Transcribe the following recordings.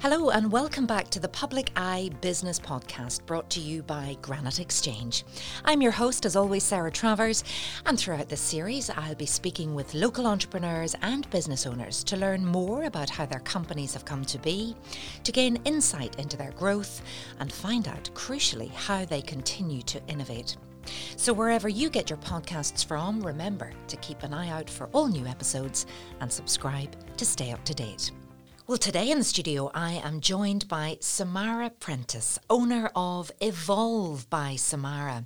Hello, and welcome back to the Public Eye Business Podcast brought to you by Granite Exchange. I'm your host, as always, Sarah Travers, and throughout this series, I'll be speaking with local entrepreneurs and business owners to learn more about how their companies have come to be, to gain insight into their growth, and find out, crucially, how they continue to innovate. So, wherever you get your podcasts from, remember to keep an eye out for all new episodes and subscribe to stay up to date. Well, today in the studio, I am joined by Samara Prentice, owner of Evolve by Samara.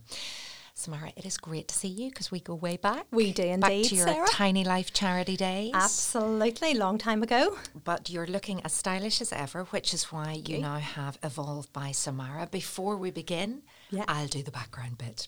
Samara, it is great to see you because we go way back. We do indeed, Back to your Sarah. Tiny Life charity days. Absolutely, long time ago. But you're looking as stylish as ever, which is why you now have Evolve by Samara. Before we begin, Yeah. I'll do the background bit.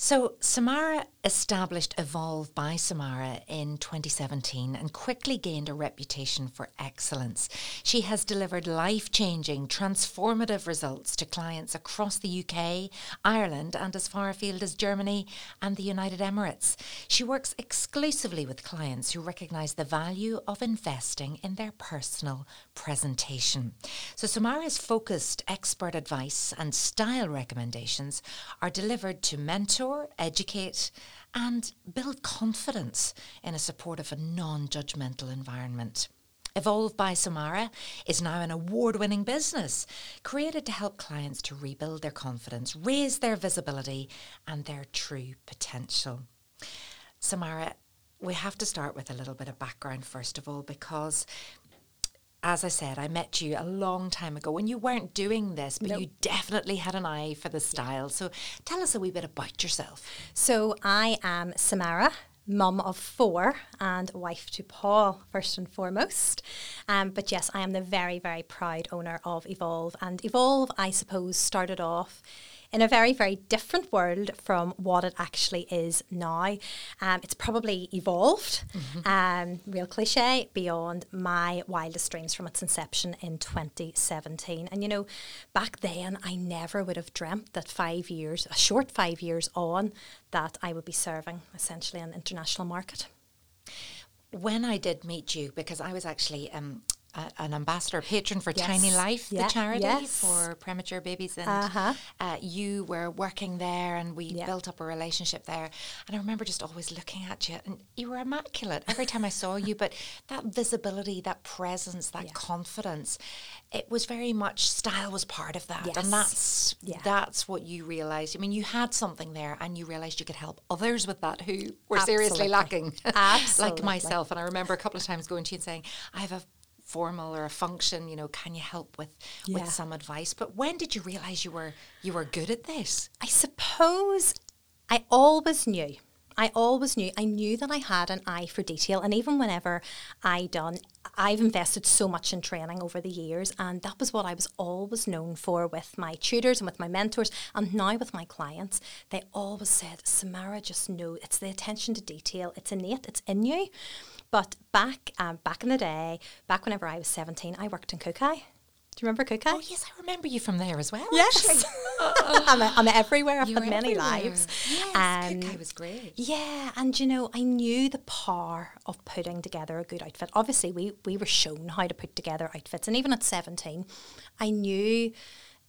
So, Samara established Evolve by Samara in 2017 and quickly gained a reputation for excellence. She has delivered life changing, transformative results to clients across the UK, Ireland, and as far afield as Germany and the United Emirates. She works exclusively with clients who recognise the value of investing in their personal presentation. So, Samara's focused expert advice and style recommendations are delivered to mentor, educate, and build confidence in a supportive and non judgmental environment. Evolve by Samara is now an award winning business created to help clients to rebuild their confidence, raise their visibility, and their true potential. Samara, we have to start with a little bit of background first of all, because as I said, I met you a long time ago when you weren't doing this, but Nope. you definitely had an eye for the style. So tell us a wee bit about yourself. So, I am Samara, mum of four, and wife to Paul, first and foremost. Um, but yes, I am the very, very proud owner of Evolve. And Evolve, I suppose, started off in a very, very different world from what it actually is now. Um, it's probably evolved, um, real cliche, beyond my wildest dreams from its inception in 2017. And you know, back then, I never would have dreamt that five years, a short five years on, that I would be serving essentially an international market. When I did meet you, because I was actually um, a, an ambassador, patron for Yes. Tiny Life, Yeah, the charity yes. for premature babies, and Uh-huh. uh, you were working there, and we Yeah. built up a relationship there. And I remember just always looking at you, and you were immaculate every time I saw you. But that visibility, that presence, that Yeah. confidence, it was very much style was part of that, Yes. and that's that's what you realized. I mean, you had something there, and you realized you could help others with that who were seriously lacking, like myself. And I remember a couple of times going to you and saying, "I have a formal or a function. You know, can you help with Yeah. with some advice?" But when did you realize you were you were good at this? I suppose I always knew. I always knew. I knew that I had an eye for detail, and even whenever I done, I've invested so much in training over the years, and that was what I was always known for with my tutors and with my mentors, and now with my clients. They always said, "Samara, just know it's the attention to detail. It's innate. It's in you." But back, um, back in the day, back whenever I was seventeen, I worked in Kookai. Do you remember Kookai? Oh yes, I remember you from there as well. Yes. I'm, I'm everywhere. I've You had many everywhere. lives. Yes, Um, Kookai was great. Yeah, and you know, I knew the power of putting together a good outfit. Obviously, we we were shown how to put together outfits, and even at seventeen, I knew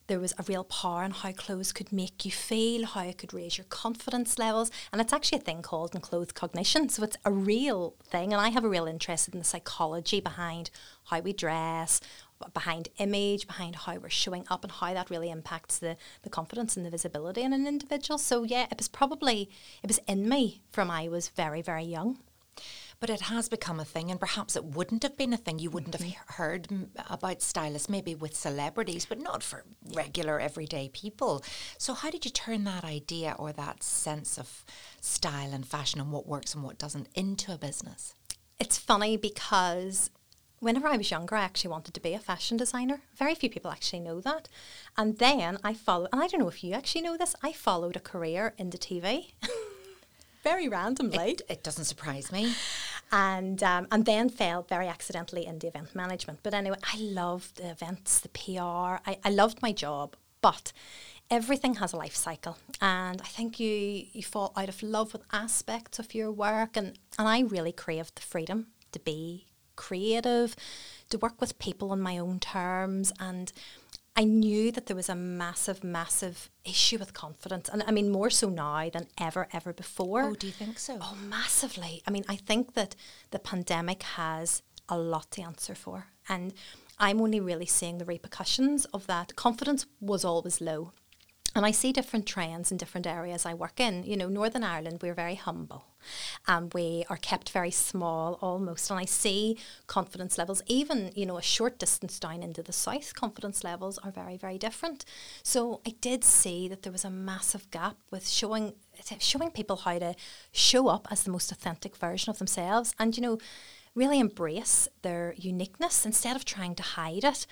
there was a real power in how clothes could make you feel, how it could raise your confidence levels, and it's actually a thing called enclothed cognition. So it's a real thing, and I have a real interest in the psychology behind how we dress. Behind image, behind how we're showing up, and how that really impacts the, the confidence and the visibility in an individual. So, yeah, it was probably, it was in me from I was very, very young. But it has become a thing, and perhaps it wouldn't have been a thing. You wouldn't have heard about stylists, maybe with celebrities, but not for regular, everyday people. So, how did you turn that idea or that sense of style and fashion and what works and what doesn't into a business? It's funny because whenever I was younger, I actually wanted to be a fashion designer. Very few people actually know that. And then I followed, and I don't know if you actually know this, I followed a career into TV. Very randomly. It, it doesn't surprise me. And um, and then fell very accidentally into event management. But anyway, I loved the events, the PR. I, I loved my job, but everything has a life cycle, and I think you you fall out of love with aspects of your work, and and I really craved the freedom to be creative, to work with people on my own terms. And I knew that there was a massive, massive issue with confidence. And I mean, more so now than ever, ever before. Oh, do you think so? Oh, massively. I mean, I think that the pandemic has a lot to answer for. And I'm only really seeing the repercussions of that. Confidence was always low. And I see different trends in different areas I work in. You know, Northern Ireland, we're very humble and we are kept very small almost. And I see confidence levels, even, you know, a short distance down into the south, confidence levels are very, very different. So I did see that there was a massive gap with showing showing people how to show up as the most authentic version of themselves and, you know, really embrace their uniqueness instead of trying to hide it.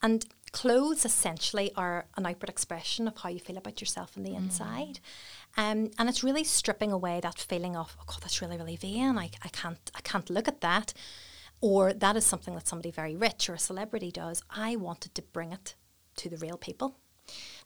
And clothes essentially are an outward expression of how you feel about yourself on the mm. inside. Um, and it's really stripping away that feeling of, oh God, that's really, really vain. I, I can't I can't look at that. Or that is something that somebody very rich or a celebrity does. I wanted to bring it to the real people.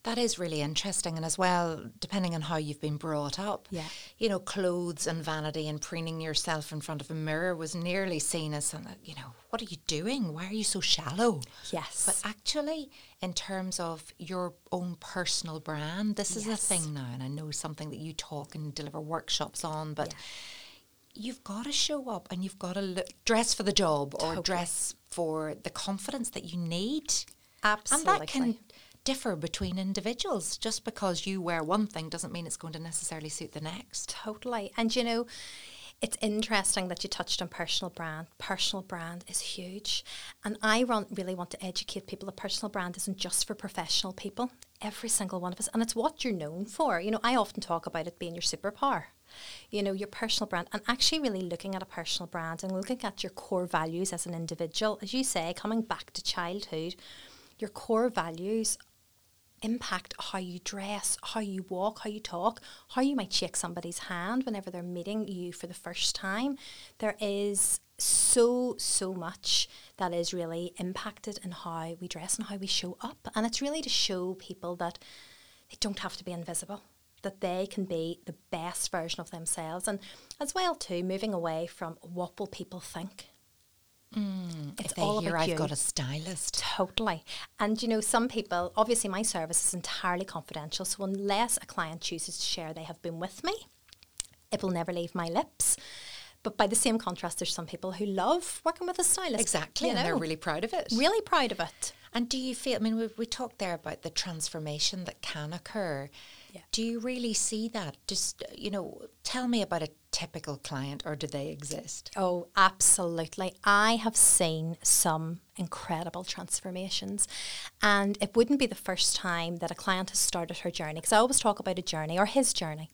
That is really interesting. And as well, depending on how you've been brought up, yeah. you know, clothes and vanity and preening yourself in front of a mirror was nearly seen as, you know, what are you doing? Why are you so shallow? Yes. But actually, in terms of your own personal brand, this is yes. a thing now. And I know something that you talk and deliver workshops on, but. Yeah you've got to show up and you've got to look, dress for the job or totally. dress for the confidence that you need. Absolutely. And that can differ between individuals. Just because you wear one thing doesn't mean it's going to necessarily suit the next. Totally. And you know, it's interesting that you touched on personal brand. Personal brand is huge. And I really want to educate people that personal brand isn't just for professional people, every single one of us. And it's what you're known for. You know, I often talk about it being your superpower. You know, your personal brand, and actually really looking at a personal brand and looking at your core values as an individual. As you say, coming back to childhood, your core values impact how you dress, how you walk, how you talk, how you might shake somebody's hand whenever they're meeting you for the first time. There is so, so much that is really impacted in how we dress and how we show up. And it's really to show people that they don't have to be invisible. That they can be the best version of themselves, and as well too, moving away from what will people think Mm, it's all hear I've you. got a stylist. Totally. And you know, some people, obviously my service is entirely confidential. So unless a client chooses to share they have been with me, it will never leave my lips. But by the same contrast, there's some people who love working with a stylist. Exactly. And know? they're really proud of it. Really proud of it. And do you feel, I mean, we, we talked there about the transformation that can occur. Yeah. Do you really see that? Just, you know, tell me about a typical client or do they exist? Oh, absolutely. I have seen some incredible transformations. And it wouldn't be the first time that a client has started her journey because I always talk about a journey or his journey.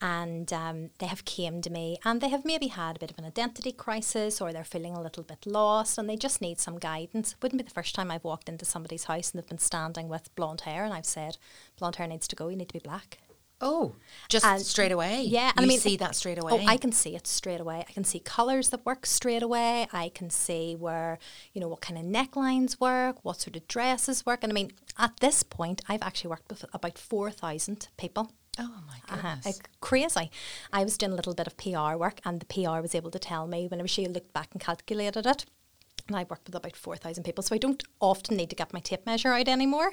And um, they have came to me and they have maybe had a bit of an identity crisis or they're feeling a little bit lost and they just need some guidance. It wouldn't be the first time I've walked into somebody's house and they've been standing with blonde hair and I've said, blonde hair needs to go, you need to be black. Oh, just and straight away. Yeah, and you I mean, see that straight away. Oh, I can see it straight away. I can see colours that work straight away. I can see where you know what kind of necklines work, what sort of dresses work, and I mean, at this point, I've actually worked with about four thousand people. Oh my uh-huh. goodness. Uh-huh. crazy. I was doing a little bit of PR work and the PR was able to tell me whenever she looked back and calculated it and I work with about 4,000 people, so I don't often need to get my tape measure out anymore.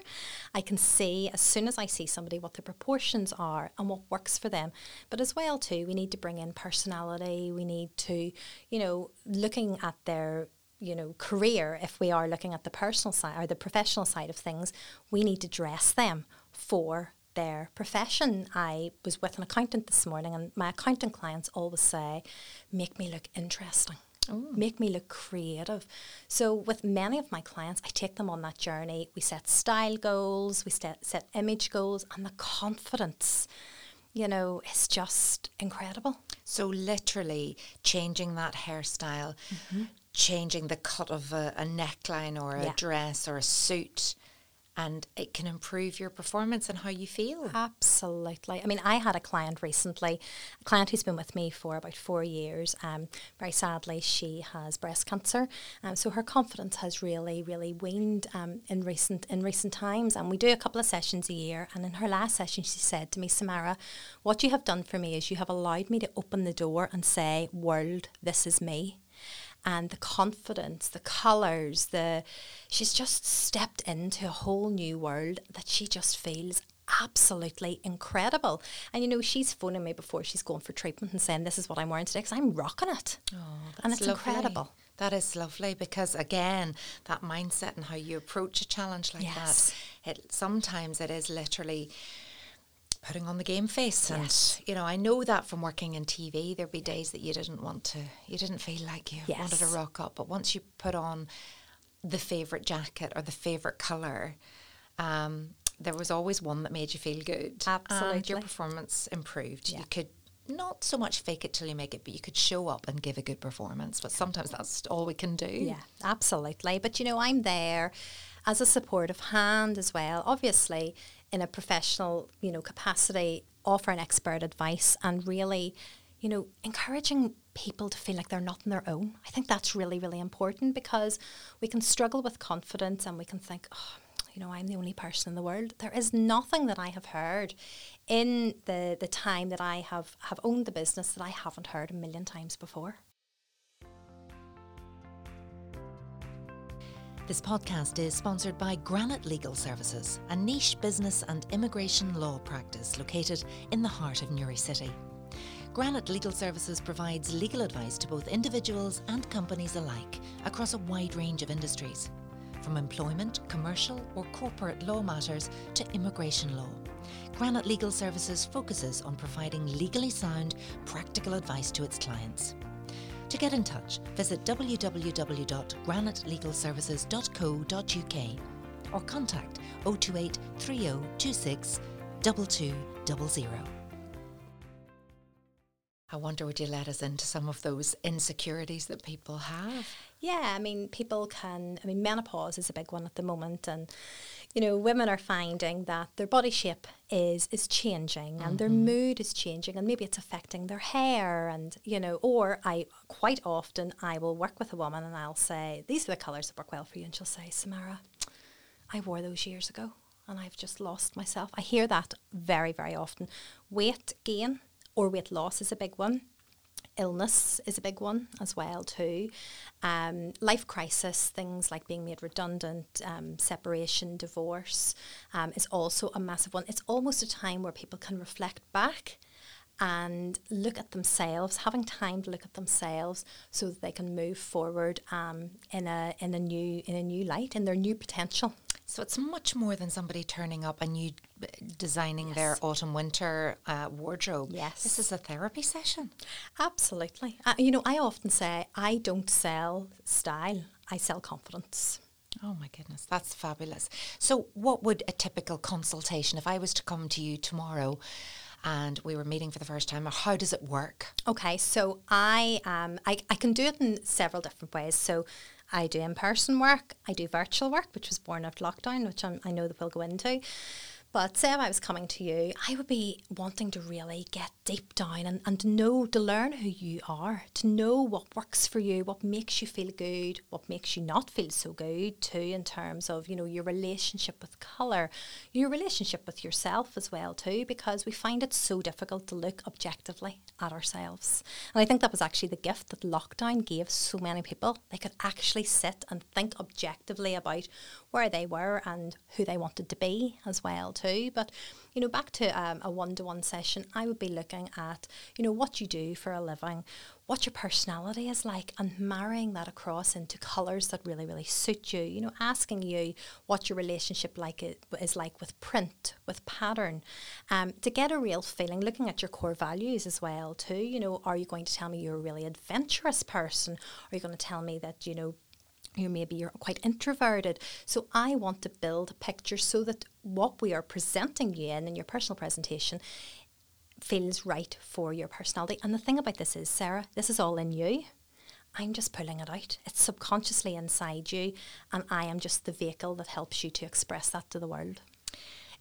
I can see as soon as I see somebody what the proportions are and what works for them. But as well too, we need to bring in personality. We need to, you know, looking at their you know career if we are looking at the personal side or the professional side of things we need to dress them for their profession. I was with an accountant this morning, and my accountant clients always say, Make me look interesting. Ooh. make me look creative. So, with many of my clients, I take them on that journey. We set style goals, we set, set image goals, and the confidence, you know, is just incredible. So, literally changing that hairstyle, mm-hmm. changing the cut of a, a neckline or a yeah. dress or a suit and it can improve your performance and how you feel. Absolutely. I mean, I had a client recently, a client who's been with me for about four years. Um, very sadly, she has breast cancer, um, so her confidence has really, really waned um, in recent in recent times. And we do a couple of sessions a year. And in her last session, she said to me, Samara, what you have done for me is you have allowed me to open the door and say, "World, this is me." And the confidence, the colours, the she's just stepped into a whole new world that she just feels absolutely incredible. And you know, she's phoning me before she's going for treatment and saying, This is what I'm wearing today because I'm rocking it. Oh, and it's lovely. incredible. That is lovely because again, that mindset and how you approach a challenge like Yes. that, it sometimes it is literally putting on the game face. And you know, I know that from working in TV, there'd be days that you didn't want to, you didn't feel like you wanted to rock up, but once you put on the favorite jacket or the favorite color. Um, there was always one that made you feel good. And your performance improved. Yeah. You could not so much fake it till you make it, but you could show up and give a good performance. But sometimes that's all we can do. Yeah, absolutely. But you know, I'm there as a supportive hand as well. Obviously, in a professional, you know, capacity, offering expert advice and really, you know, encouraging people to feel like they're not on their own. I think that's really, really important because we can struggle with confidence and we can think, oh, you know, I'm the only person in the world. There is nothing that I have heard in the the time that I have have owned the business that I haven't heard a million times before. This podcast is sponsored by Granite Legal Services, a niche business and immigration law practice located in the heart of Newry City. Granite Legal Services provides legal advice to both individuals and companies alike across a wide range of industries, from employment, commercial, or corporate law matters to immigration law. Granite Legal Services focuses on providing legally sound, practical advice to its clients. To get in touch, visit www.granitelegalservices.co.uk or contact 028 3026 2200. I wonder would you let us into some of those insecurities that people have? Yeah, I mean, people can, I mean, menopause is a big one at the moment. And, you know, women are finding that their body shape is is changing and their mm-hmm. mood is changing and maybe it's affecting their hair and, you know, or I quite often I will work with a woman and I'll say, these are the colours that work well for you. And she'll say, Samara, I wore those years ago and I've just lost myself. I hear that very, very often. Weight gain or weight loss is a big one. Illness is a big one as well too. Um, life crisis, things like being made redundant, um, separation, divorce, um, is also a massive one. It's almost a time where people can reflect back and look at themselves, having time to look at themselves, so that they can move forward um, in a in a new in a new light, in their new potential. So it's much more than somebody turning up and you designing their autumn winter uh, wardrobe. Yes. This is a therapy session. Absolutely. Uh, you know, I often say I don't sell style, I sell confidence. Oh my goodness, that's fabulous. So, what would a typical consultation, if I was to come to you tomorrow and we were meeting for the first time, or how does it work? Okay, so I um I, I can do it in several different ways. So I do in person work, I do virtual work, which was born out of lockdown, which I'm, I know that we'll go into. But say if I was coming to you, I would be wanting to really get deep down and, and to know, to learn who you are, to know what works for you, what makes you feel good, what makes you not feel so good too, in terms of, you know, your relationship with colour, your relationship with yourself as well too, because we find it so difficult to look objectively at ourselves. And I think that was actually the gift that lockdown gave so many people. They could actually sit and think objectively about where they were and who they wanted to be as well too. But you know, back to um, a one-to-one session, I would be looking at you know what you do for a living, what your personality is like, and marrying that across into colours that really, really suit you. You know, asking you what your relationship like is like with print, with pattern, um, to get a real feeling. Looking at your core values as well too. You know, are you going to tell me you're a really adventurous person? Are you going to tell me that you know you maybe you're quite introverted. So I want to build a picture so that what we are presenting you in in your personal presentation feels right for your personality. And the thing about this is, Sarah, this is all in you. I'm just pulling it out. It's subconsciously inside you, and I am just the vehicle that helps you to express that to the world.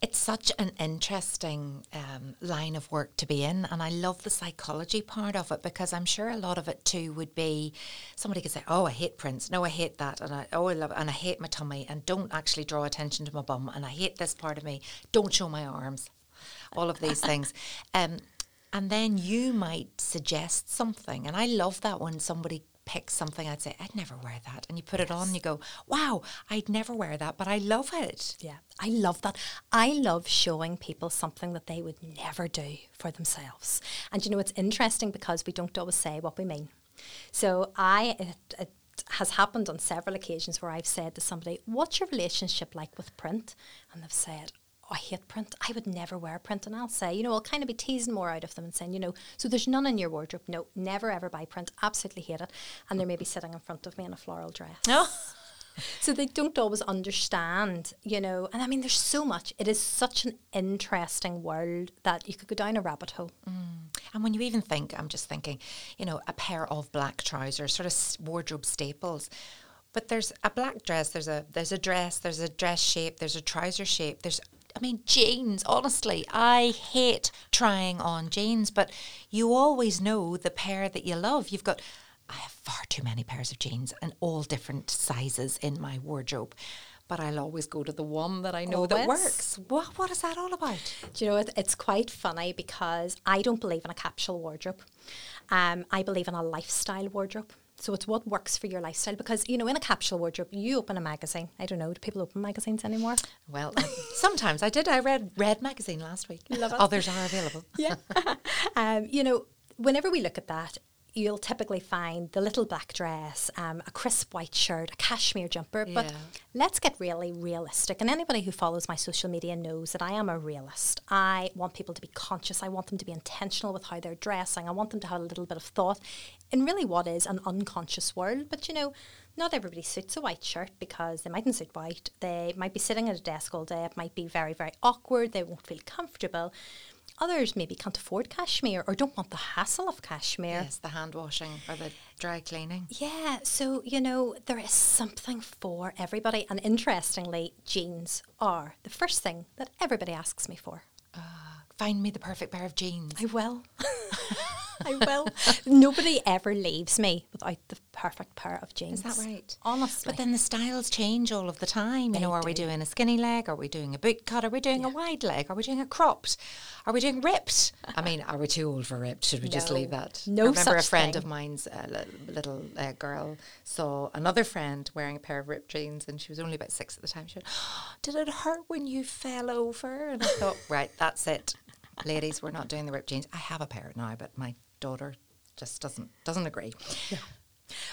It's such an interesting um, line of work to be in, and I love the psychology part of it because I'm sure a lot of it too would be somebody could say, "Oh, I hate prints. No, I hate that, and I oh, I love, it. and I hate my tummy, and don't actually draw attention to my bum, and I hate this part of me. Don't show my arms." All of these things, um, and then you might suggest something, and I love that when somebody pick something, I'd say, I'd never wear that. And you put it on and you go, wow, I'd never wear that, but I love it. Yeah, I love that. I love showing people something that they would never do for themselves. And you know, it's interesting because we don't always say what we mean. So I, it, it has happened on several occasions where I've said to somebody, What's your relationship like with print? And they've said, oh, I hate print. I would never wear print. And I'll say, you know, I'll kind of be teasing more out of them and saying, you know, so there's none in your wardrobe. No, never ever buy print. Absolutely hate it. And they're maybe sitting in front of me in a floral dress. No. Oh. So they don't always understand, you know. And I mean, there's so much. It is such an interesting world that you could go down a rabbit hole. Mm. And when you even think, I'm just thinking, you know, a pair of black trousers, sort of wardrobe staples. But there's a black dress, there's a there's a dress, there's a dress shape, there's a trouser shape, there's I mean jeans, honestly, I hate trying on jeans, but you always know the pair that you love. You've got I have far too many pairs of jeans and all different sizes in my wardrobe. But I'll always go to the one that I know that works. What what is that all about? Do you know what? It's quite funny because I don't believe in a capsule wardrobe. Um, I believe in a lifestyle wardrobe. So it's what works for your lifestyle because you know in a capsule wardrobe you open a magazine. I don't know, do people open magazines anymore? Well, um, sometimes I did. I read Red magazine last week. Love it. Others are available. Yeah. um, you know, whenever we look at that, you'll typically find the little black dress, um, a crisp white shirt, a cashmere jumper. But let's get really realistic. And anybody who follows my social media knows that I am a realist. I want people to be conscious. I want them to be intentional with how they're dressing. I want them to have a little bit of thought in really what is an unconscious world. But you know, not everybody suits a white shirt because they mightn't suit white. They might be sitting at a desk all day. It might be very, very awkward. They won't feel comfortable. Others maybe can't afford cashmere or don't want the hassle of cashmere. Yes, the hand washing or the dry cleaning. Yeah, so you know, there is something for everybody. And interestingly, jeans are the first thing that everybody asks me for. Ah, find me the perfect pair of jeans. I will. I will. Nobody ever leaves me without the perfect pair of jeans. Is that right? Honestly. But then the styles change all of the time. You know, are we doing a skinny leg? Are we doing a boot cut? Are we doing a wide leg? Are we doing a cropped? Are we doing ripped? I mean, are we too old for ripped? Should we just leave that? No I remember a friend thing. of mine's uh, little uh, girl saw another friend wearing a pair of ripped jeans, and she was only about six at the time. She went, "Did it hurt when you fell over?" And I thought, right, that's it, ladies. We're not doing the ripped jeans. I have a pair now, but my daughter just doesn't doesn't agree.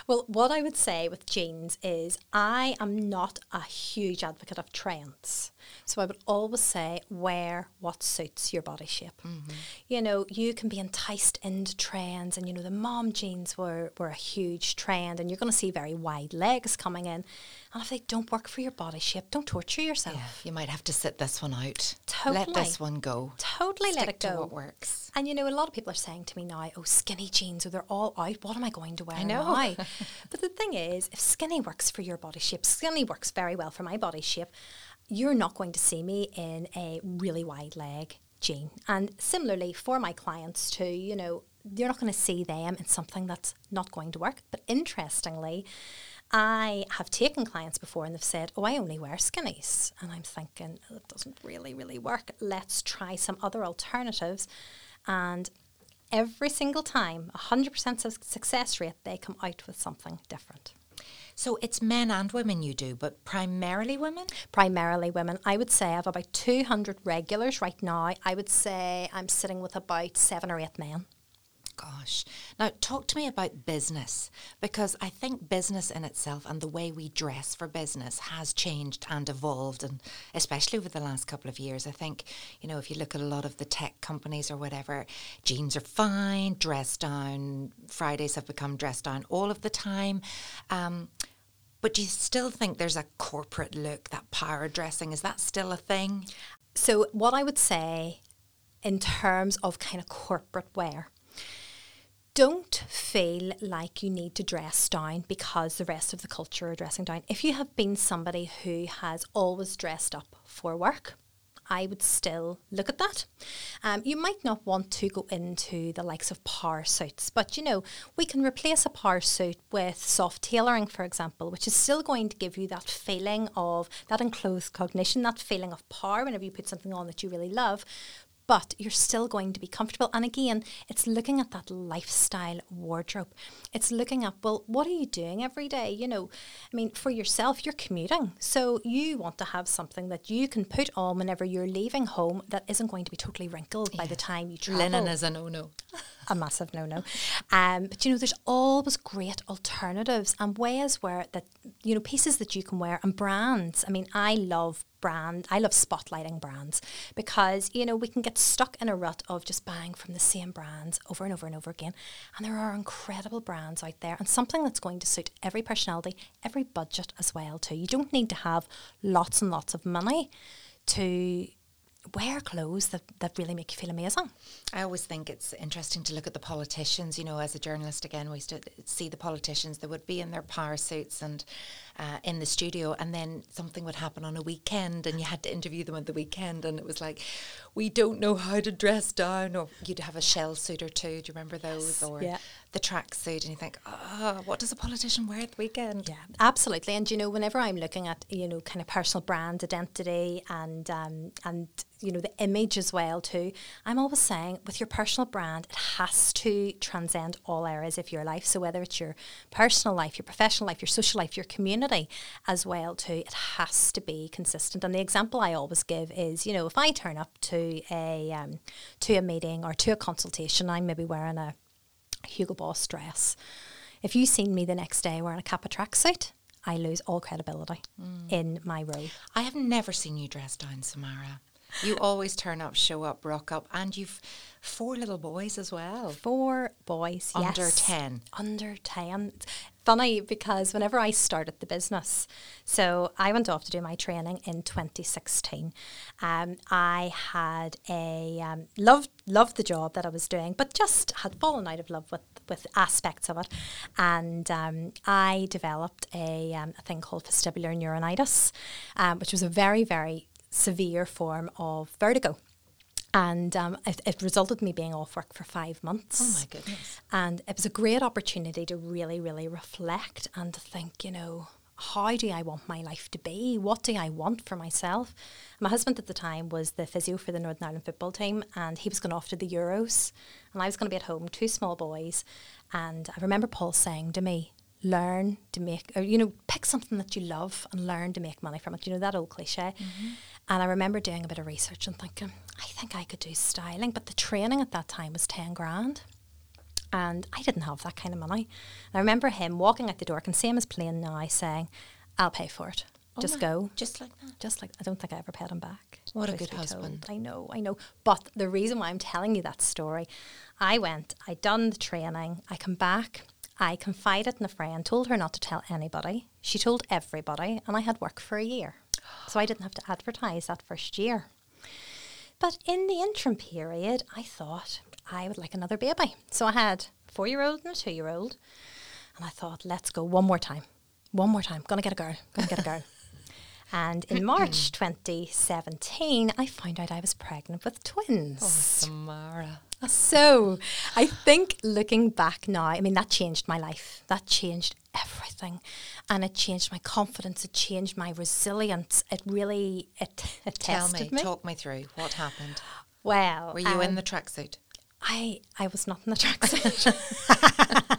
Well, what I would say with jeans is I am not a huge advocate of trends. So I would always say wear what suits your body shape. Mm-hmm. You know, you can be enticed into trends and you know the mom jeans were, were a huge trend and you're going to see very wide legs coming in. And if they don't work for your body shape, don't torture yourself. You might have to sit this one out. Totally. Let this one go. Totally let Stick it go. to what works. And you know, a lot of people are saying to me now, oh, skinny jeans, oh, they're all out. What am I going to wear I know. now? but the thing is, if skinny works for your body shape, skinny works very well for my body shape, you're not going to see me in a really wide leg jean. And similarly for my clients too, you know, you're not going to see them in something that's not going to work. But interestingly, I have taken clients before and they've said, Oh, I only wear skinnies. And I'm thinking, "Oh, That doesn't really, really work. Let's try some other alternatives. And every single time, 100% success rate, they come out with something different. So it's men and women you do, but primarily women? Primarily women. I would say I have about 200 regulars right now. I would say I'm sitting with about seven or eight men. Gosh. Now, talk to me about business because I think business in itself and the way we dress for business has changed and evolved, and especially over the last couple of years. I think, you know, if you look at a lot of the tech companies or whatever, jeans are fine, dress down, Fridays have become dress down all of the time. Um, but do you still think there's a corporate look, that power dressing? Is that still a thing? So, what I would say in terms of kind of corporate wear, don't feel like you need to dress down because the rest of the culture are dressing down. If you have been somebody who has always dressed up for work, I would still look at that. Um, you might not want to go into the likes of power suits, but you know, we can replace a power suit with soft tailoring, for example, which is still going to give you that feeling of that enclothed cognition, that feeling of power whenever you put something on that you really love. But you're still going to be comfortable. And again, it's looking at that lifestyle wardrobe. It's looking at, well, what are you doing every day? You know, I mean, for yourself, you're commuting. So you want to have something that you can put on whenever you're leaving home that isn't going to be totally wrinkled yeah. by the time you travel. Linen is a no no. a massive no no. Um, but you know, there's always great alternatives and ways where that, you know, pieces that you can wear and brands. I mean, I love brand. I love spotlighting brands because, you know, we can get stuck in a rut of just buying from the same brands over and over and over again. And there are incredible brands out there and something that's going to suit every personality, every budget as well too. You don't need to have lots and lots of money to wear clothes that, that really make you feel amazing. I always think it's interesting to look at the politicians. You know, as a journalist, again, we used to see the politicians that would be in their power suits and uh, in the studio, and then something would happen on a weekend, and you had to interview them on the weekend, and it was like, we don't know how to dress down, or you'd have a shell suit or two. Do you remember those? Or yeah. the track suit, and you think, oh, what does a politician wear at the weekend? Yeah, absolutely. And you know, whenever I'm looking at you know kind of personal brand identity and um, and you know the image as well too, I'm always saying with your personal brand, it has to transcend all areas of your life. So whether it's your personal life, your professional life, your social life, your community community as well too. It has to be consistent. And the example I always give is, you know, if I turn up to a um, to a meeting or to a consultation, I'm maybe wearing a Hugo Boss dress. If you seen me the next day wearing a Kappa tracksuit, I lose all credibility mm. in my role. I have never seen you dressed down, Samara. You always turn up, show up, rock up, and you've four little boys as well. Four boys, under yes. 10. Under 10. Funny because whenever I started the business, so I went off to do my training in 2016. Um, I had a um, loved loved the job that I was doing, but just had fallen out of love with with aspects of it, and um, I developed a, um, a thing called vestibular neuronitis, um, which was a very very severe form of vertigo. And um, it, it, resulted in me being off work for five months. Oh my goodness. And it was a great opportunity to really, really reflect and to think, you know, how do I want my life to be? What do I want for myself? My husband at the time was the physio for the Northern Ireland football team, and he was going off to the Euros, and I was going to be at home, two small boys. And I remember Paul saying to me, learn to make, or, you know, pick something that you love and learn to make money from it. You know, that old cliche. Mm-hmm. And I remember doing a bit of research and thinking, I think I could do styling, but the training at that time was 10 grand. And I didn't have that kind of money. And I remember him walking out the door, I can see him as plain now, saying, I'll pay for it. Oh just go. Just like that. Just like I don't think I ever paid him back. What a good husband. Told. I know, I know. But the reason why I'm telling you that story, I went, I done the training, I come back, I confided in a friend, told her not to tell anybody. She told everybody, and I had work for a year. So I didn't have to advertise that first year. But in the interim period, I thought I would like another baby. So I had a four year old and a two year old. And I thought, let's go one more time. One more time. Gonna get a girl. Gonna get a girl. and in March 2017, I found out I was pregnant with twins. Oh, Samara. So I think looking back now, I mean, that changed my life. That changed everything. And it changed my confidence. It changed my resilience. It really, it, it Tell tested me, me. talk me through what happened. Well, were you um, in the tracksuit? I, I was not in the tracksuit.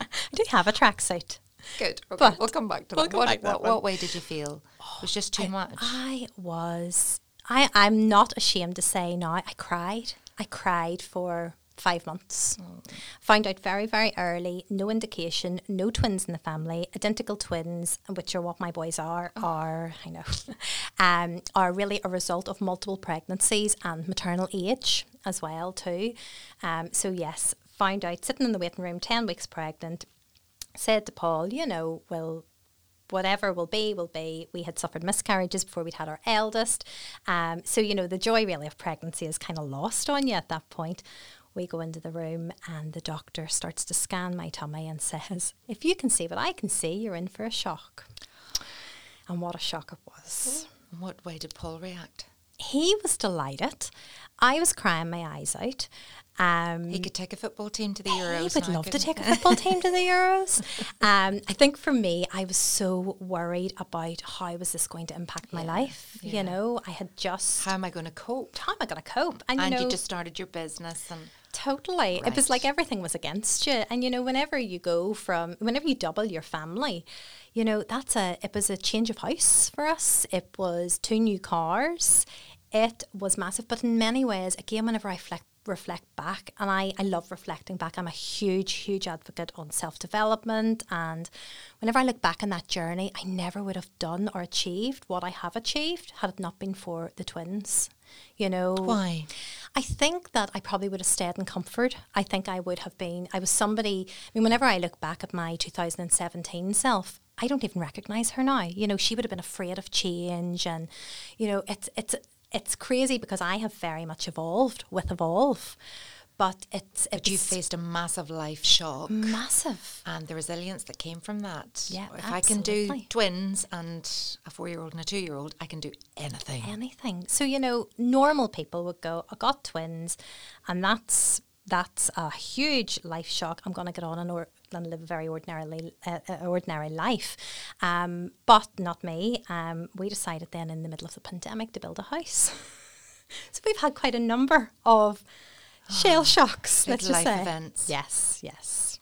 I do have a tracksuit. Good. Okay, but we'll come back to we'll that. What, what, what, way did you feel? it was just too I, much. I was. I, I'm not ashamed to say now. I cried. I cried for five months. Mm. Found out very, very early, no indication, no twins in the family, identical twins, which are what my boys are, oh. are, I know, um, are really a result of multiple pregnancies and maternal age as well too. Um, so yes, found out sitting in the waiting room, 10 weeks pregnant, said to Paul, you know, well, whatever will be, will be. We had suffered miscarriages before we'd had our eldest. Um, so, you know, the joy really of pregnancy is kind of lost on you at that point. We go into the room and the doctor starts to scan my tummy and says, If you can see what I can see, you're in for a shock. And what a shock it was. What way did Paul react? He was delighted. I was crying my eyes out. Um, He could take a football team to the Euros. would now, love to take a football team to the Euros. Um, I think for me, I was so worried about how was this going to impact my Yeah, life. yeah. You know, I had just How am I going to cope? how am I going to cope? And, And you know, you just started your business, and Totally. It was like everything was against you. And you know, whenever you go from whenever you double your family, you know, that's a it was a change of house for us. It was two new cars. It was massive. But in many ways, again, whenever I reflect reflect back and I, I love reflecting back. I'm a huge, huge advocate on self development and whenever I look back on that journey, I never would have done or achieved what I have achieved had it not been for the twins. You know why? I think that I probably would have stayed in comfort. I think I would have been. I was somebody. I mean, whenever I look back at my 2017 self, I don't even recognize her now. You know, she would have been afraid of change, and you know, it's it's it's crazy because I have very much evolved with evolve, but it's But you faced a massive life shock. massive. And the resilience that came from that. Yeah, if I can do twins and a four year old and a two year old, I can do anything. anything. So you know, normal people would go, "I got twins," and that's that's a huge life shock. I'm going to get on and, or, and live a very ordinarily uh, uh, ordinary life, um, but not me. Um, we decided then in the middle of the pandemic to build a house. so we've had quite a number of shell shocks. Big let's just life say. events. Yes, yes.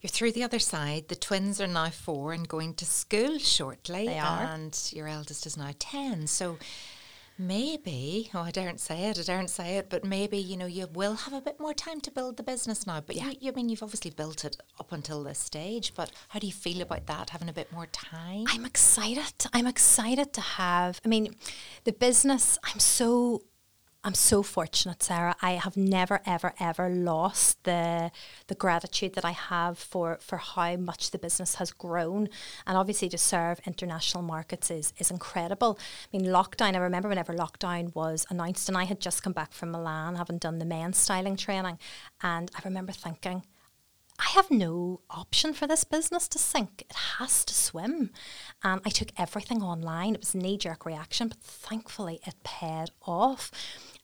You're through the other side. The twins are now four and going to school shortly. They are. And your eldest is now 10. So maybe, oh, I daren't say it, I daren't say it, but maybe, you know, you will have a bit more time to build the business now. But you, you I mean, you've obviously built it up until this stage. But how do you feel about that, having a bit more time? I'm excited. I'm excited to have. I mean, the business. I'm so. I'm so fortunate, Sarah. I have never, ever, ever lost the the gratitude that I have for for how much the business has grown, and obviously to serve international markets is is incredible. I mean, lockdown. I remember whenever lockdown was announced, and I had just come back from Milan, having done the men's styling training, and I remember thinking. I have no option for this business to sink. It has to swim. And I took everything online. It was a knee jerk reaction, but thankfully it paid off.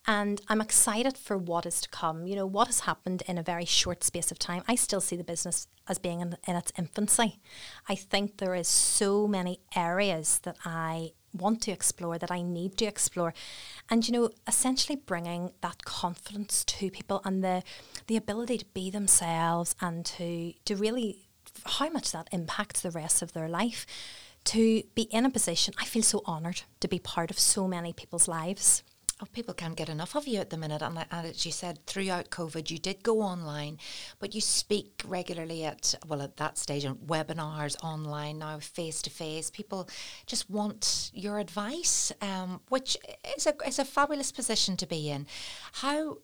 And I'm excited for what is to come. You know, what has happened in a very short space of time. I still see the business as being in, in its infancy. I think there is so many areas that I want to explore, that I need to explore. And, you know, essentially bringing that confidence to people and the, the ability to be themselves and to, to really, how much that impacts the rest of their life. To be in a position, I feel so honoured to be part of so many people's lives. Oh, people can't get enough of you at the minute. And, and as you said, throughout COVID, you did go online, but you speak regularly at, well, at that stage, on webinars online, now face to face. People just want your advice, um, which is a, is a fabulous position to be in. How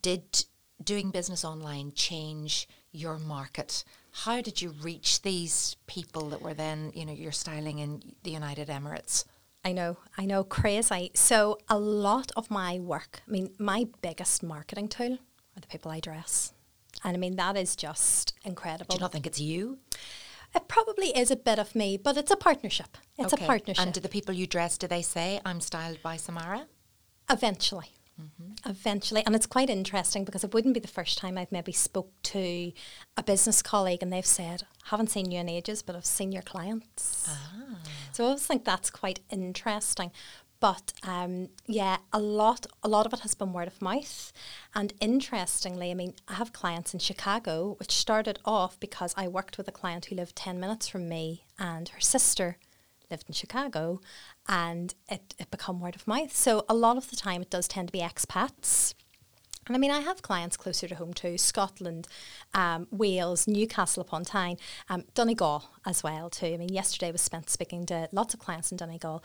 did doing business online change your market? How did you reach these people that were then, you know, you're styling in the United Emirates? I know, I know, crazy. So a lot of my work, I mean, my biggest marketing tool are the people I dress. And I mean, that is just incredible. Do you not think it's you? It probably is a bit of me, but it's a partnership. It's Okay. a partnership. And do the people you dress, do they say, I'm styled by Samara? Eventually. Mm-hmm. Eventually. And it's quite interesting because it wouldn't be the first time I've maybe spoke to a business colleague and they've said, haven't seen you in ages, but I've seen your clients. Ah. So I always think that's quite interesting. But um, yeah, a lot, a lot of it has been word of mouth. And interestingly, I mean, I have clients in Chicago, which started off because I worked with a client who lived 10 minutes from me and her sister lived in Chicago and it, it become word of mouth. So a lot of the time it does tend to be expats. And I mean, I have clients closer to home too, Scotland, um, Wales, Newcastle upon Tyne, um, Donegal as well too. I mean, yesterday was spent speaking to lots of clients in Donegal.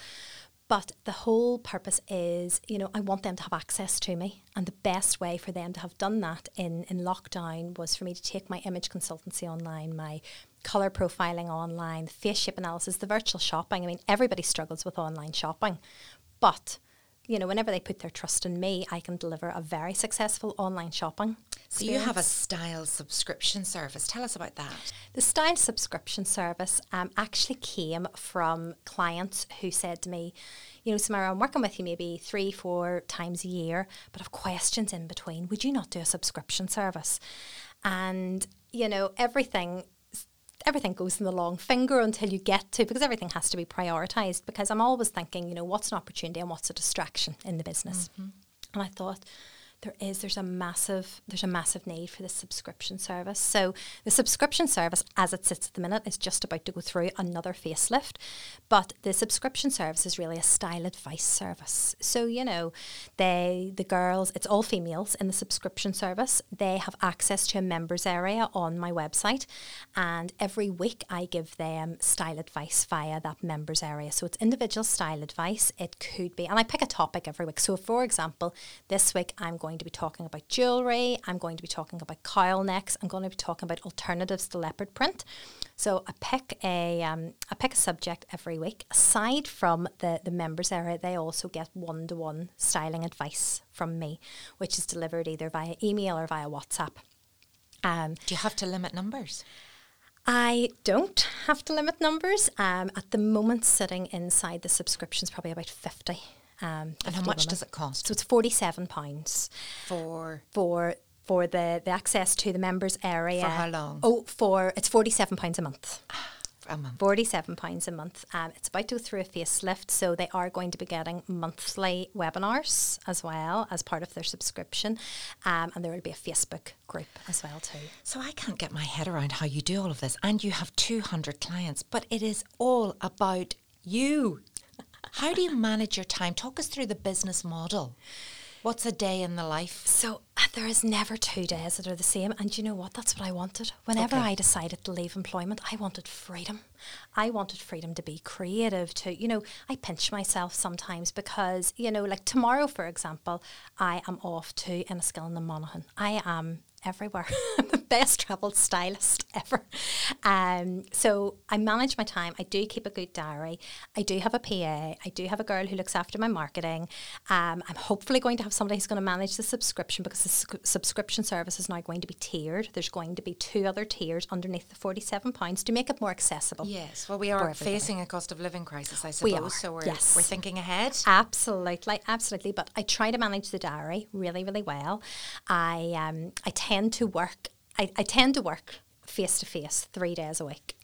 But the whole purpose is, you know, I want them to have access to me. And the best way for them to have done that in, in lockdown was for me to take my image consultancy online, my colour profiling online, face shape analysis, the virtual shopping. I mean, everybody struggles with online shopping. But you know, whenever they put their trust in me, I can deliver a very successful online shopping. So you have a style subscription service. Tell us about that. The style subscription service um, actually came from clients who said to me, you know, Samara, I'm working with you maybe three, four times a year, but I've questions in between. Would you not do a subscription service? And, you know, everything everything goes in the long finger until you get to because everything has to be prioritized because I'm always thinking, you know, what's an opportunity and what's a distraction in the business. Mm-hmm. And I thought, there is there's a massive there's a massive need for this subscription service. So the subscription service as it sits at the minute is just about to go through another facelift, but the subscription service is really a style advice service. So you know, they the girls it's all females in the subscription service. They have access to a members area on my website and every week I give them style advice via that members area. So it's individual style advice. It could be and I pick a topic every week. So for example, this week I'm going going to be talking about jewellery, I'm going to be talking about cowl necks, I'm going to be talking about alternatives to leopard print. So I pick a um, I pick a subject every week. Aside from the, the members area, they also get one to one styling advice from me, which is delivered either via email or via WhatsApp. Um, Do you have to limit numbers? I don't have to limit numbers. Um, at the moment, sitting inside the subscription is probably about 50. Um, and how much women. does it cost? So it's forty seven pounds for for for the, the access to the members area. For how long? Oh, for it's forty seven pounds a month. a month. Forty-seven pounds a month. Um, it's about to go through a facelift, so they are going to be getting monthly webinars as well as part of their subscription, um, and there will be a Facebook group as well too. So I can't get my head around how you do all of this, and you have two hundred clients, but it is all about you. How do you manage your time? Talk us through the business model. What's a day in the life? So uh, there is never two days that are the same. And you know what? That's what I wanted. Whenever okay. I decided to leave employment, I wanted freedom. I wanted freedom to be creative, to, you know, I pinch myself sometimes because, you know, like tomorrow, for example, I am off to Enniskillen and Monaghan. I am everywhere. I'm the best travelled stylist ever. Um, so I manage my time. I do keep a good diary. I do have a PA. I do have a girl who looks after my marketing. Um, I'm hopefully going to have somebody who's going to manage the subscription because the su- subscription service is now going to be tiered. There's going to be two other tiers underneath the £47 to make it more accessible. Yes, well, we are facing a cost of living crisis, I suppose. We are. So we're, yes. we're thinking ahead. Absolutely, absolutely. But I try to manage the diary really, really well. I um, I tend to work. I, I tend to work face to face three days a week.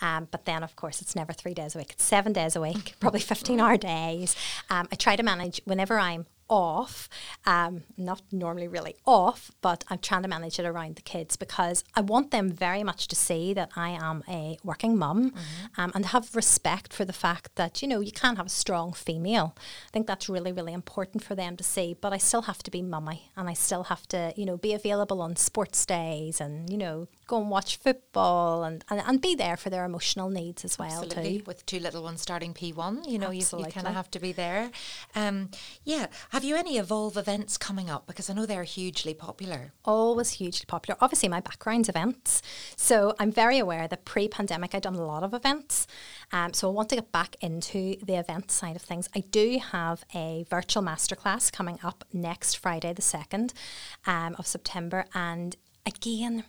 Um, but then, of course, it's never three days a week. It's seven days a week, probably 15 hour days. Um, I try to manage whenever I'm off, um, not normally really off, but I'm trying to manage it around the kids because I want them very much to see that I am a working mum mm-hmm. um, and have respect for the fact that, you know, you can't have a strong female. I think that's really, really important for them to see, but I still have to be mummy and I still have to, you know, be available on sports days and, you know, go and watch football and, and, and be there for their emotional needs as well Absolutely. too. With two little ones starting P1, you know, Absolutely. you, you kind of have to be there. Um, yeah. Have you any Evolve events coming up? Because I know they're hugely popular. Always hugely popular. Obviously, my background's events. So I'm very aware that pre pandemic, I'd done a lot of events. Um, so I want to get back into the event side of things. I do have a virtual masterclass coming up next Friday, the 2nd um, of September. And again,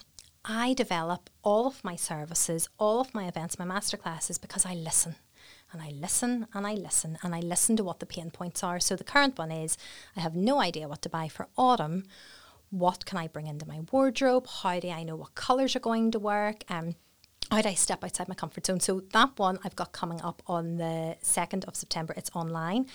I develop all of my services, all of my events, my masterclasses because I listen and I listen and I listen and I listen to what the pain points are. So the current one is I have no idea what to buy for autumn. What can I bring into my wardrobe? How do I know what colours are going to work? Um, how do I step outside my comfort zone? So that one I've got coming up on the 2nd of September. It's online.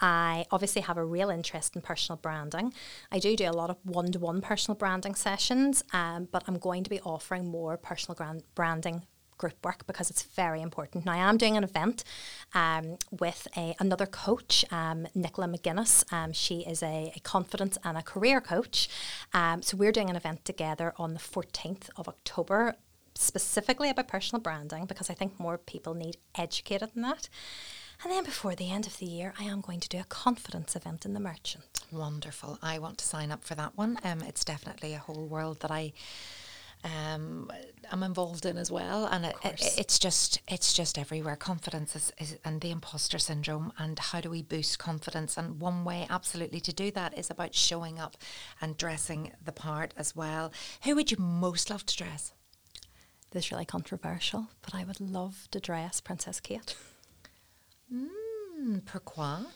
I obviously have a real interest in personal branding. I do do a lot of one to one personal branding sessions, um, but I'm going to be offering more personal grand- branding group work because it's very important. Now, I am doing an event um, with a, another coach, um, Nicola McGuinness. Um, she is a, a, confidence and a career coach. Um, so, we're doing an event together on the 14th of October, specifically about personal branding because I think more people need educated in that. And then before the end of the year, I am going to do a confidence event in the Merchant. Wonderful. I want to sign up for that one. Um, it's definitely a whole world that I um, I'm involved in as well, and it, it, it's just it's just everywhere. Confidence is, is and the imposter syndrome, and how do we boost confidence? And one way, absolutely, to do that is about showing up and dressing the part as well. Who would you most love to dress? This is really controversial, but I would love to dress Princess Kate. Hmm, pourquoi?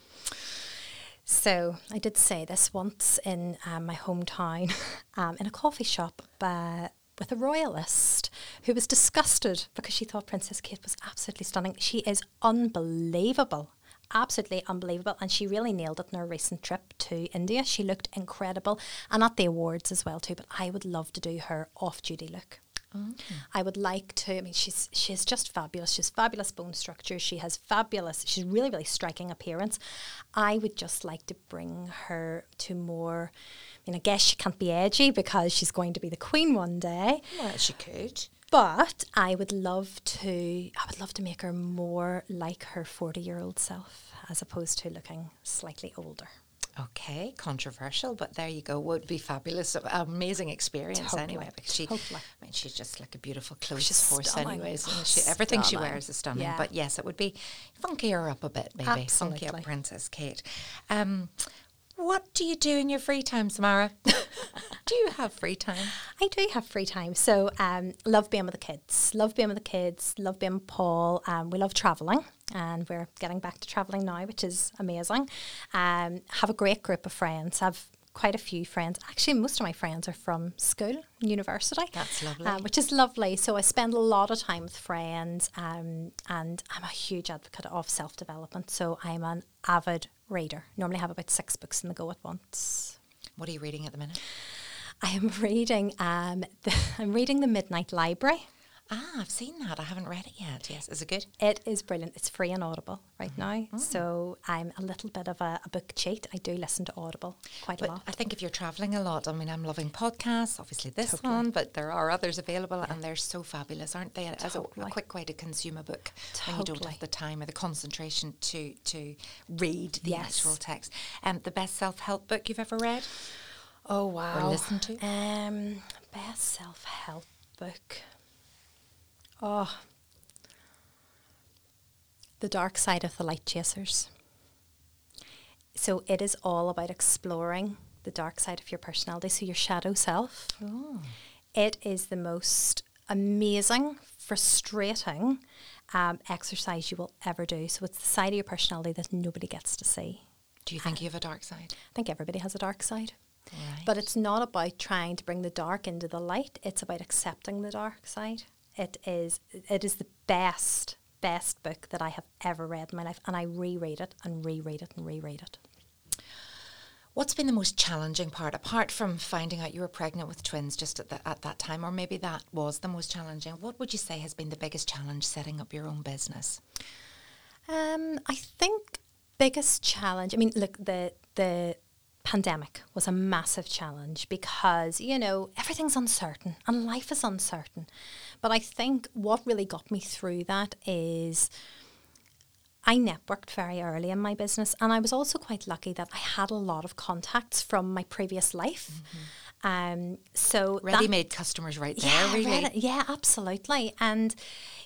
So I did say this once in um, my hometown, um, in a coffee shop, uh, with a royalist who was disgusted because she thought Princess Kate was absolutely stunning. She is unbelievable. Absolutely unbelievable. And she really nailed it in her recent trip to India. She looked incredible and at the awards as well too. But I would love to do her off duty look. I would like to. I mean, she's she's just fabulous. She's fabulous bone structure. She has fabulous. She's really really striking appearance. I would just like to bring her to more. I mean, I guess she can't be edgy because she's going to be the queen one day. Well, she could. But I would love to. I would love to make her more like her forty-year-old self, as opposed to looking slightly older. Okay, controversial, but there you go. Would be fabulous, amazing experience Totally, anyway. Because she, totally. I mean, she's just like a beautiful clothes horse, stunning. anyways. Oh, she, everything she wears is stunning. Yeah. But yes, it would be funky her up a bit, maybe funky Absolutely. up Princess Kate. Um, what do you do in your free time, Samara? do you have free time? I do have free time, so um, love being with the kids. Love being with the kids. Love being with Paul. Um, we love traveling, and we're getting back to traveling now, which is amazing. Um, have a great group of friends. I have quite a few friends. Actually, most of my friends are from school, university. That's lovely. uh, which is lovely. So I spend a lot of time with friends, um, and I'm a huge advocate of self development. So I'm an avid reader. Normally have about six books in the go at once. What are you reading at the minute? I am reading. Um, the, I'm reading the Midnight Library. Ah, I've seen that. I haven't read it yet. Yes, is it good? It is brilliant. It's free and Audible right Mm-hmm. now. So I'm a little bit of a, a book cheat. I do listen to Audible quite a lot. I think if you're traveling a lot, I mean, I'm loving podcasts, obviously this Totally. one, but there are others available and they're so fabulous, aren't they? As a, a quick way to consume a book when you don't Totally. have the time or the concentration to to read the Yes. actual text. Um, the best self help book you've ever read? oh wow! listened to? Um, best self help book. Oh, The Dark Side of the Light Chasers. So it is all about exploring the dark side of your personality, so your shadow self. Oh. It is the most amazing, frustrating um, exercise you will ever do. So it's the side of your personality that nobody gets to see. Do you think you have a dark side? I think everybody has a dark side. Right. But it's not about trying to bring the dark into the light. It's about accepting the dark side. It is it is the best best book that I have ever read in my life and I reread it and reread it and reread it. What's been the most challenging part, apart from finding out you were pregnant with twins just at, the, at that time, or maybe that was the most challenging? What would you say has been the biggest challenge setting up your own business? Um, I think biggest challenge. I mean, look the the pandemic was a massive challenge because you know everything's uncertain and life is uncertain. But I think what really got me through that is. I networked very early in my business, and I was also quite lucky that I had a lot of contacts from my previous life. Mm-hmm. Um, so that- Ready-made customers right there, yeah, really. read it. Yeah, absolutely. And,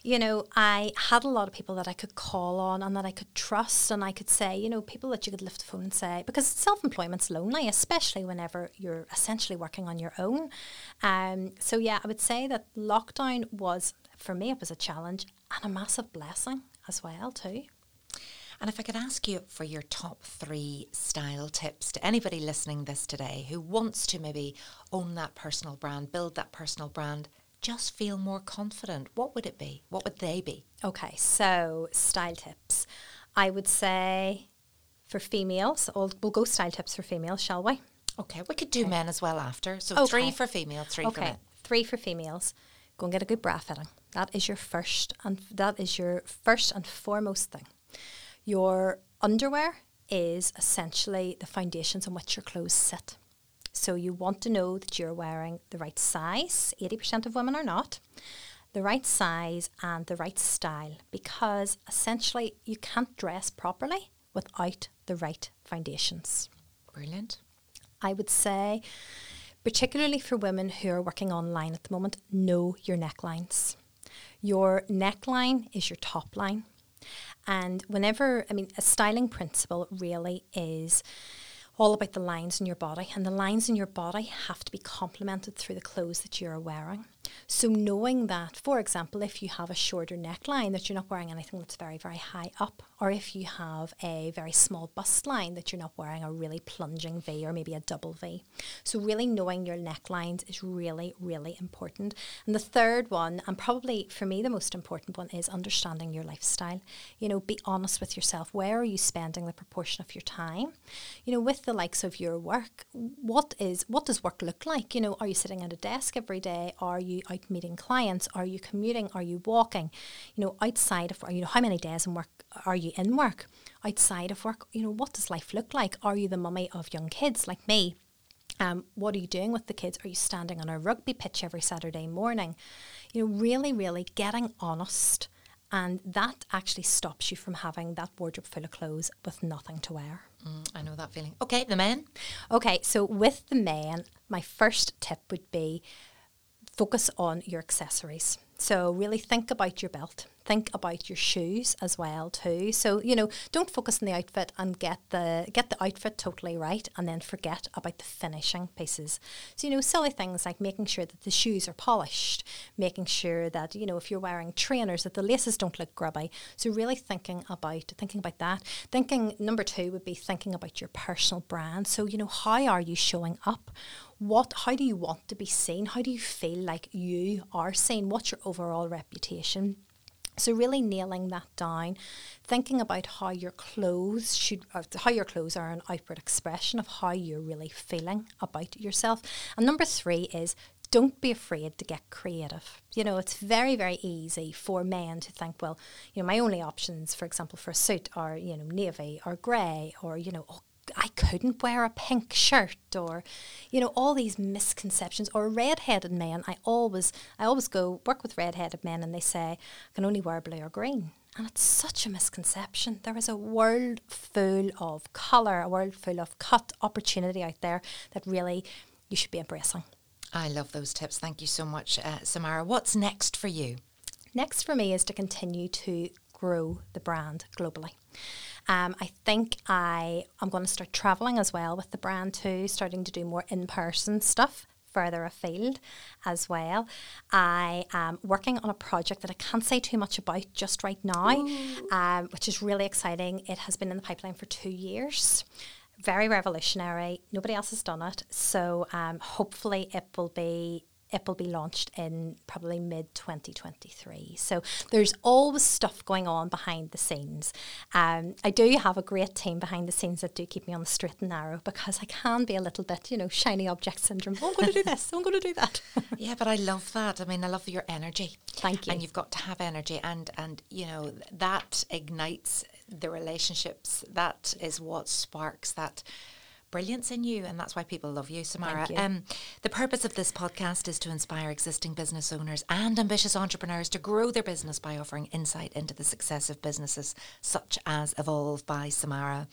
you know, I had a lot of people that I could call on and that I could trust and I could say, you know, people that you could lift the phone and say, because self employment's lonely, especially whenever you're essentially working on your own. Um, so, yeah, I would say that lockdown was, for me, it was a challenge and a massive blessing as well, too. And if I could ask you for your top three style tips to anybody listening this today who wants to maybe own that personal brand, build that personal brand, just feel more confident, what would it be? What would they be? Okay, so style tips. I would say for females, we'll go style tips for females, shall we? Okay, we could do men as well after. So three for female, three for men. three for females. Go and get a good bra fitting. That is your first and that is your first and foremost thing. Your underwear is essentially the foundations on which your clothes sit. So you want to know that you're wearing the right size. Eighty percent of women are not. The right size and the right style because essentially you can't dress properly without the right foundations. Brilliant. I would say particularly for women who are working online at the moment, know your necklines. Your neckline is your top line. And whenever, I mean, a styling principle really is all about the lines in your body, and the lines in your body have to be complemented through the clothes that you're wearing. So, knowing that, for example, if you have a shorter neckline, that you're not wearing anything that's very, very high up, or if you have a very small bust line, that you're not wearing a really plunging V or maybe a double V. So, really knowing your necklines is really, really important. And the third one, and probably for me the most important one, is understanding your lifestyle. You know, be honest with yourself. Where are you spending the proportion of your time? You know, with the likes of your work, what is what does work look like? You know, are you sitting at a desk every day? Are you out meeting clients? Are you commuting? Are you walking? You know, outside of you know, how many days in work are you in work? Outside of work, you know, what does life look like? Are you the mummy of young kids like me? Um, what are you doing with the kids? Are you standing on a rugby pitch every Saturday morning? You know, really, really getting honest. And that actually stops you from having that wardrobe full of clothes with nothing to wear. Mm, I know that feeling. Okay, the men. Okay, so with the men, my first tip would be focus on your accessories. So really think about your belt. Think about your shoes as well too. So you know, don't focus on the outfit and get the get the outfit totally right, and then forget about the finishing pieces. So you know, silly things like making sure that the shoes are polished, making sure that you know if you're wearing trainers that the laces don't look grubby. So really thinking about thinking about that. Thinking number two would be thinking about your personal brand. So you know, how are you showing up? what how do you want to be seen how do you feel like you are seen what's your overall reputation so really nailing that down, thinking about how your clothes should, uh, how your clothes are an outward expression of how you're really feeling about yourself. And number three is don't be afraid to get creative. You know, it's very, very easy for men to think, well, you know, my only options, for example, for a suit are, you know, navy or grey or, you know, oh I couldn't wear a pink shirt or you know all these misconceptions. Or red-headed men I always I always go work with red-headed men and they say I can only wear blue or green. And it's such a misconception. There is a world full of color a world full of cut opportunity out there that really you should be embracing. I love those tips. Thank you so much uh, Samara. What's next for you? Next for me is to continue to grow the brand globally um, I think I I'm going to start traveling as well with the brand too, starting to do more in person stuff further afield as well. I am working on a project that I can't say too much about just right now, um, which is really exciting. It has been in the pipeline for two years. Very revolutionary. Nobody else has done it. So um, hopefully it will be it will be launched in probably mid 2023. So there's always stuff going on behind the scenes. Um, I do have a great team behind the scenes that do keep me on the straight and narrow because I can be a little bit, you know, shiny object syndrome. Oh, I'm going to do this. I'm going to do that. yeah, but I love that. I mean, I love your energy. Thank you. And you've got to have energy, and and you know that ignites the relationships. That is what sparks that brilliance in you, and that's why people love you, Samara. You. Um, the purpose of this podcast is to inspire existing business owners and ambitious entrepreneurs to grow their business by offering insight into the success of businesses such as Evolve by Samara.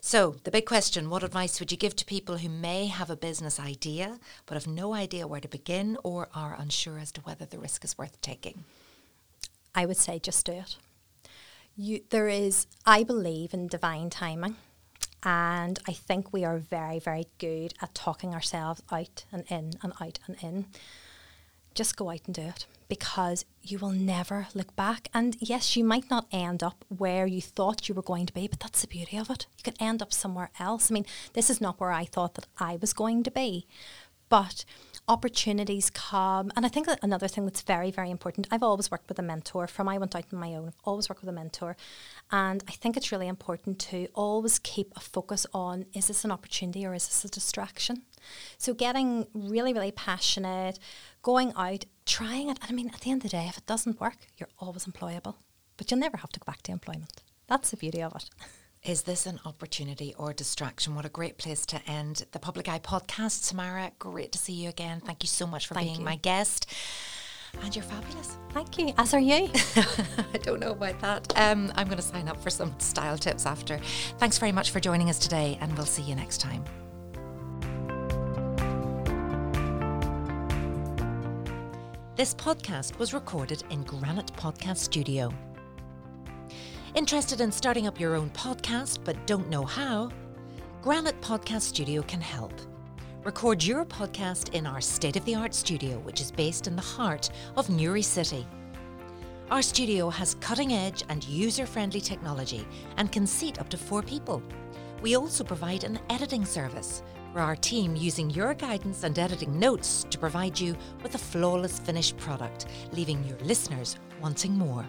So, the big question what advice would you give to people who may have a business idea but have no idea where to begin or are unsure as to whether the risk is worth taking? I would say just do it. You, there is, I believe in divine timing. And I think we are very, very good at talking ourselves out and in and out and in. Just go out and do it because you will never look back. And yes, you might not end up where you thought you were going to be, but that's the beauty of it. You could end up somewhere else. I mean, this is not where I thought that I was going to be. But opportunities come. And I think that another thing that's very, very important, I've always worked with a mentor from I went out on my own, I've always worked with a mentor. And I think it's really important to always keep a focus on is this an opportunity or is this a distraction? So getting really, really passionate, going out, trying it. And I mean, at the end of the day, if it doesn't work, you're always employable. But you'll never have to go back to employment. That's the beauty of it. Is this an opportunity or a distraction? What a great place to end the Public Eye podcast. Samara, great to see you again. Thank you so much for Thank being you. my guest. And you're fabulous. Thank you. As are you. I don't know about that. Um, I'm going to sign up for some style tips after. Thanks very much for joining us today, and we'll see you next time. This podcast was recorded in Granite Podcast Studio. Interested in starting up your own podcast but don't know how? Granite Podcast Studio can help. Record your podcast in our state of the art studio, which is based in the heart of Newry City. Our studio has cutting edge and user friendly technology and can seat up to four people. We also provide an editing service for our team using your guidance and editing notes to provide you with a flawless finished product, leaving your listeners wanting more.